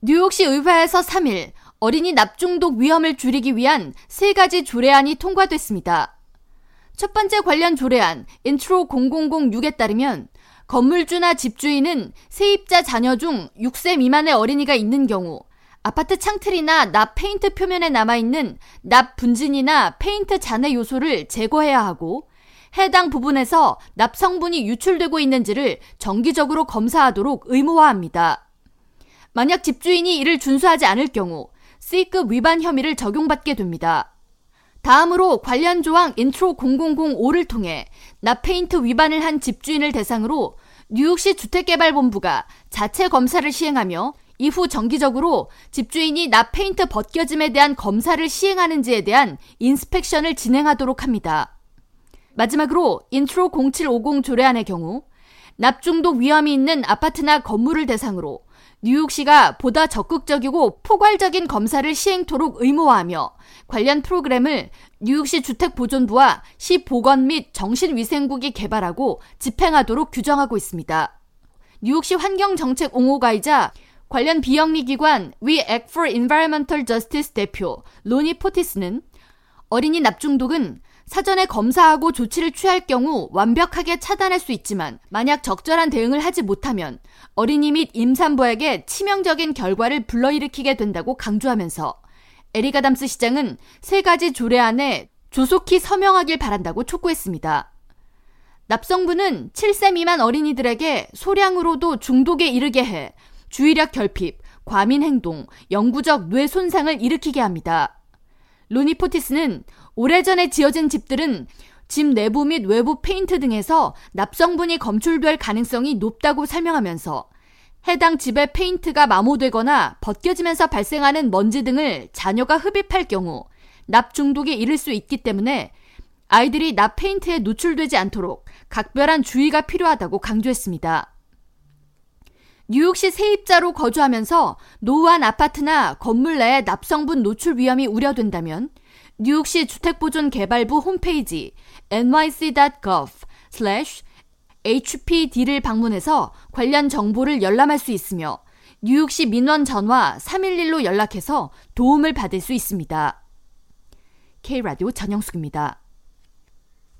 뉴욕시 의회에서 3일 어린이 납중독 위험을 줄이기 위한 세 가지 조례안이 통과됐습니다. 첫 번째 관련 조례안 인트로 0006에 따르면 건물주나 집주인은 세입자 자녀 중 6세 미만의 어린이가 있는 경우 아파트 창틀이나 납 페인트 표면에 남아있는 납 분진이나 페인트 잔해 요소를 제거해야 하고 해당 부분에서 납 성분이 유출되고 있는지를 정기적으로 검사하도록 의무화합니다. 만약 집주인이 이를 준수하지 않을 경우 C급 위반 혐의를 적용받게 됩니다. 다음으로 관련 조항 인트로 0005를 통해 납페인트 위반을 한 집주인을 대상으로 뉴욕시 주택개발본부가 자체 검사를 시행하며 이후 정기적으로 집주인이 납페인트 벗겨짐에 대한 검사를 시행하는지에 대한 inspection을 진행하도록 합니다. 마지막으로 인트로 0750 조례안의 경우 납중독 위험이 있는 아파트나 건물을 대상으로 뉴욕시가 보다 적극적이고 포괄적인 검사를 시행토록 의무화하며 관련 프로그램을 뉴욕시 주택보존부와 시 보건 및 정신위생국이 개발하고 집행하도록 규정하고 있습니다. 뉴욕시 환경정책 옹호가이자 관련 비영리 기관 We Act for Environmental Justice 대표 로니 포티스는 어린이 납중독은 사전에 검사하고 조치를 취할 경우 완벽하게 차단할 수 있지만 만약 적절한 대응을 하지 못하면 어린이 및 임산부에게 치명적인 결과를 불러일으키게 된다고 강조하면서 에리가담스 시장은 세 가지 조례안에 조속히 서명하길 바란다고 촉구했습니다. 납성분은 7세 미만 어린이들에게 소량으로도 중독에 이르게 해 주의력 결핍, 과민 행동, 영구적 뇌 손상을 일으키게 합니다. 로니포티스는 오래전에 지어진 집들은 집 내부 및 외부 페인트 등에서 납성분이 검출될 가능성이 높다고 설명하면서 해당 집의 페인트가 마모되거나 벗겨지면서 발생하는 먼지 등을 자녀가 흡입할 경우 납 중독에 이를 수 있기 때문에 아이들이 납 페인트에 노출되지 않도록 각별한 주의가 필요하다고 강조했습니다. 뉴욕시 세입자로 거주하면서 노후한 아파트나 건물 내에 납성분 노출 위험이 우려된다면 뉴욕시 주택보존개발부 홈페이지 nyc.gov/hpd를 방문해서 관련 정보를 열람할 수 있으며 뉴욕시 민원 전화 311로 연락해서 도움을 받을 수 있습니다. K라디오 전영숙입니다.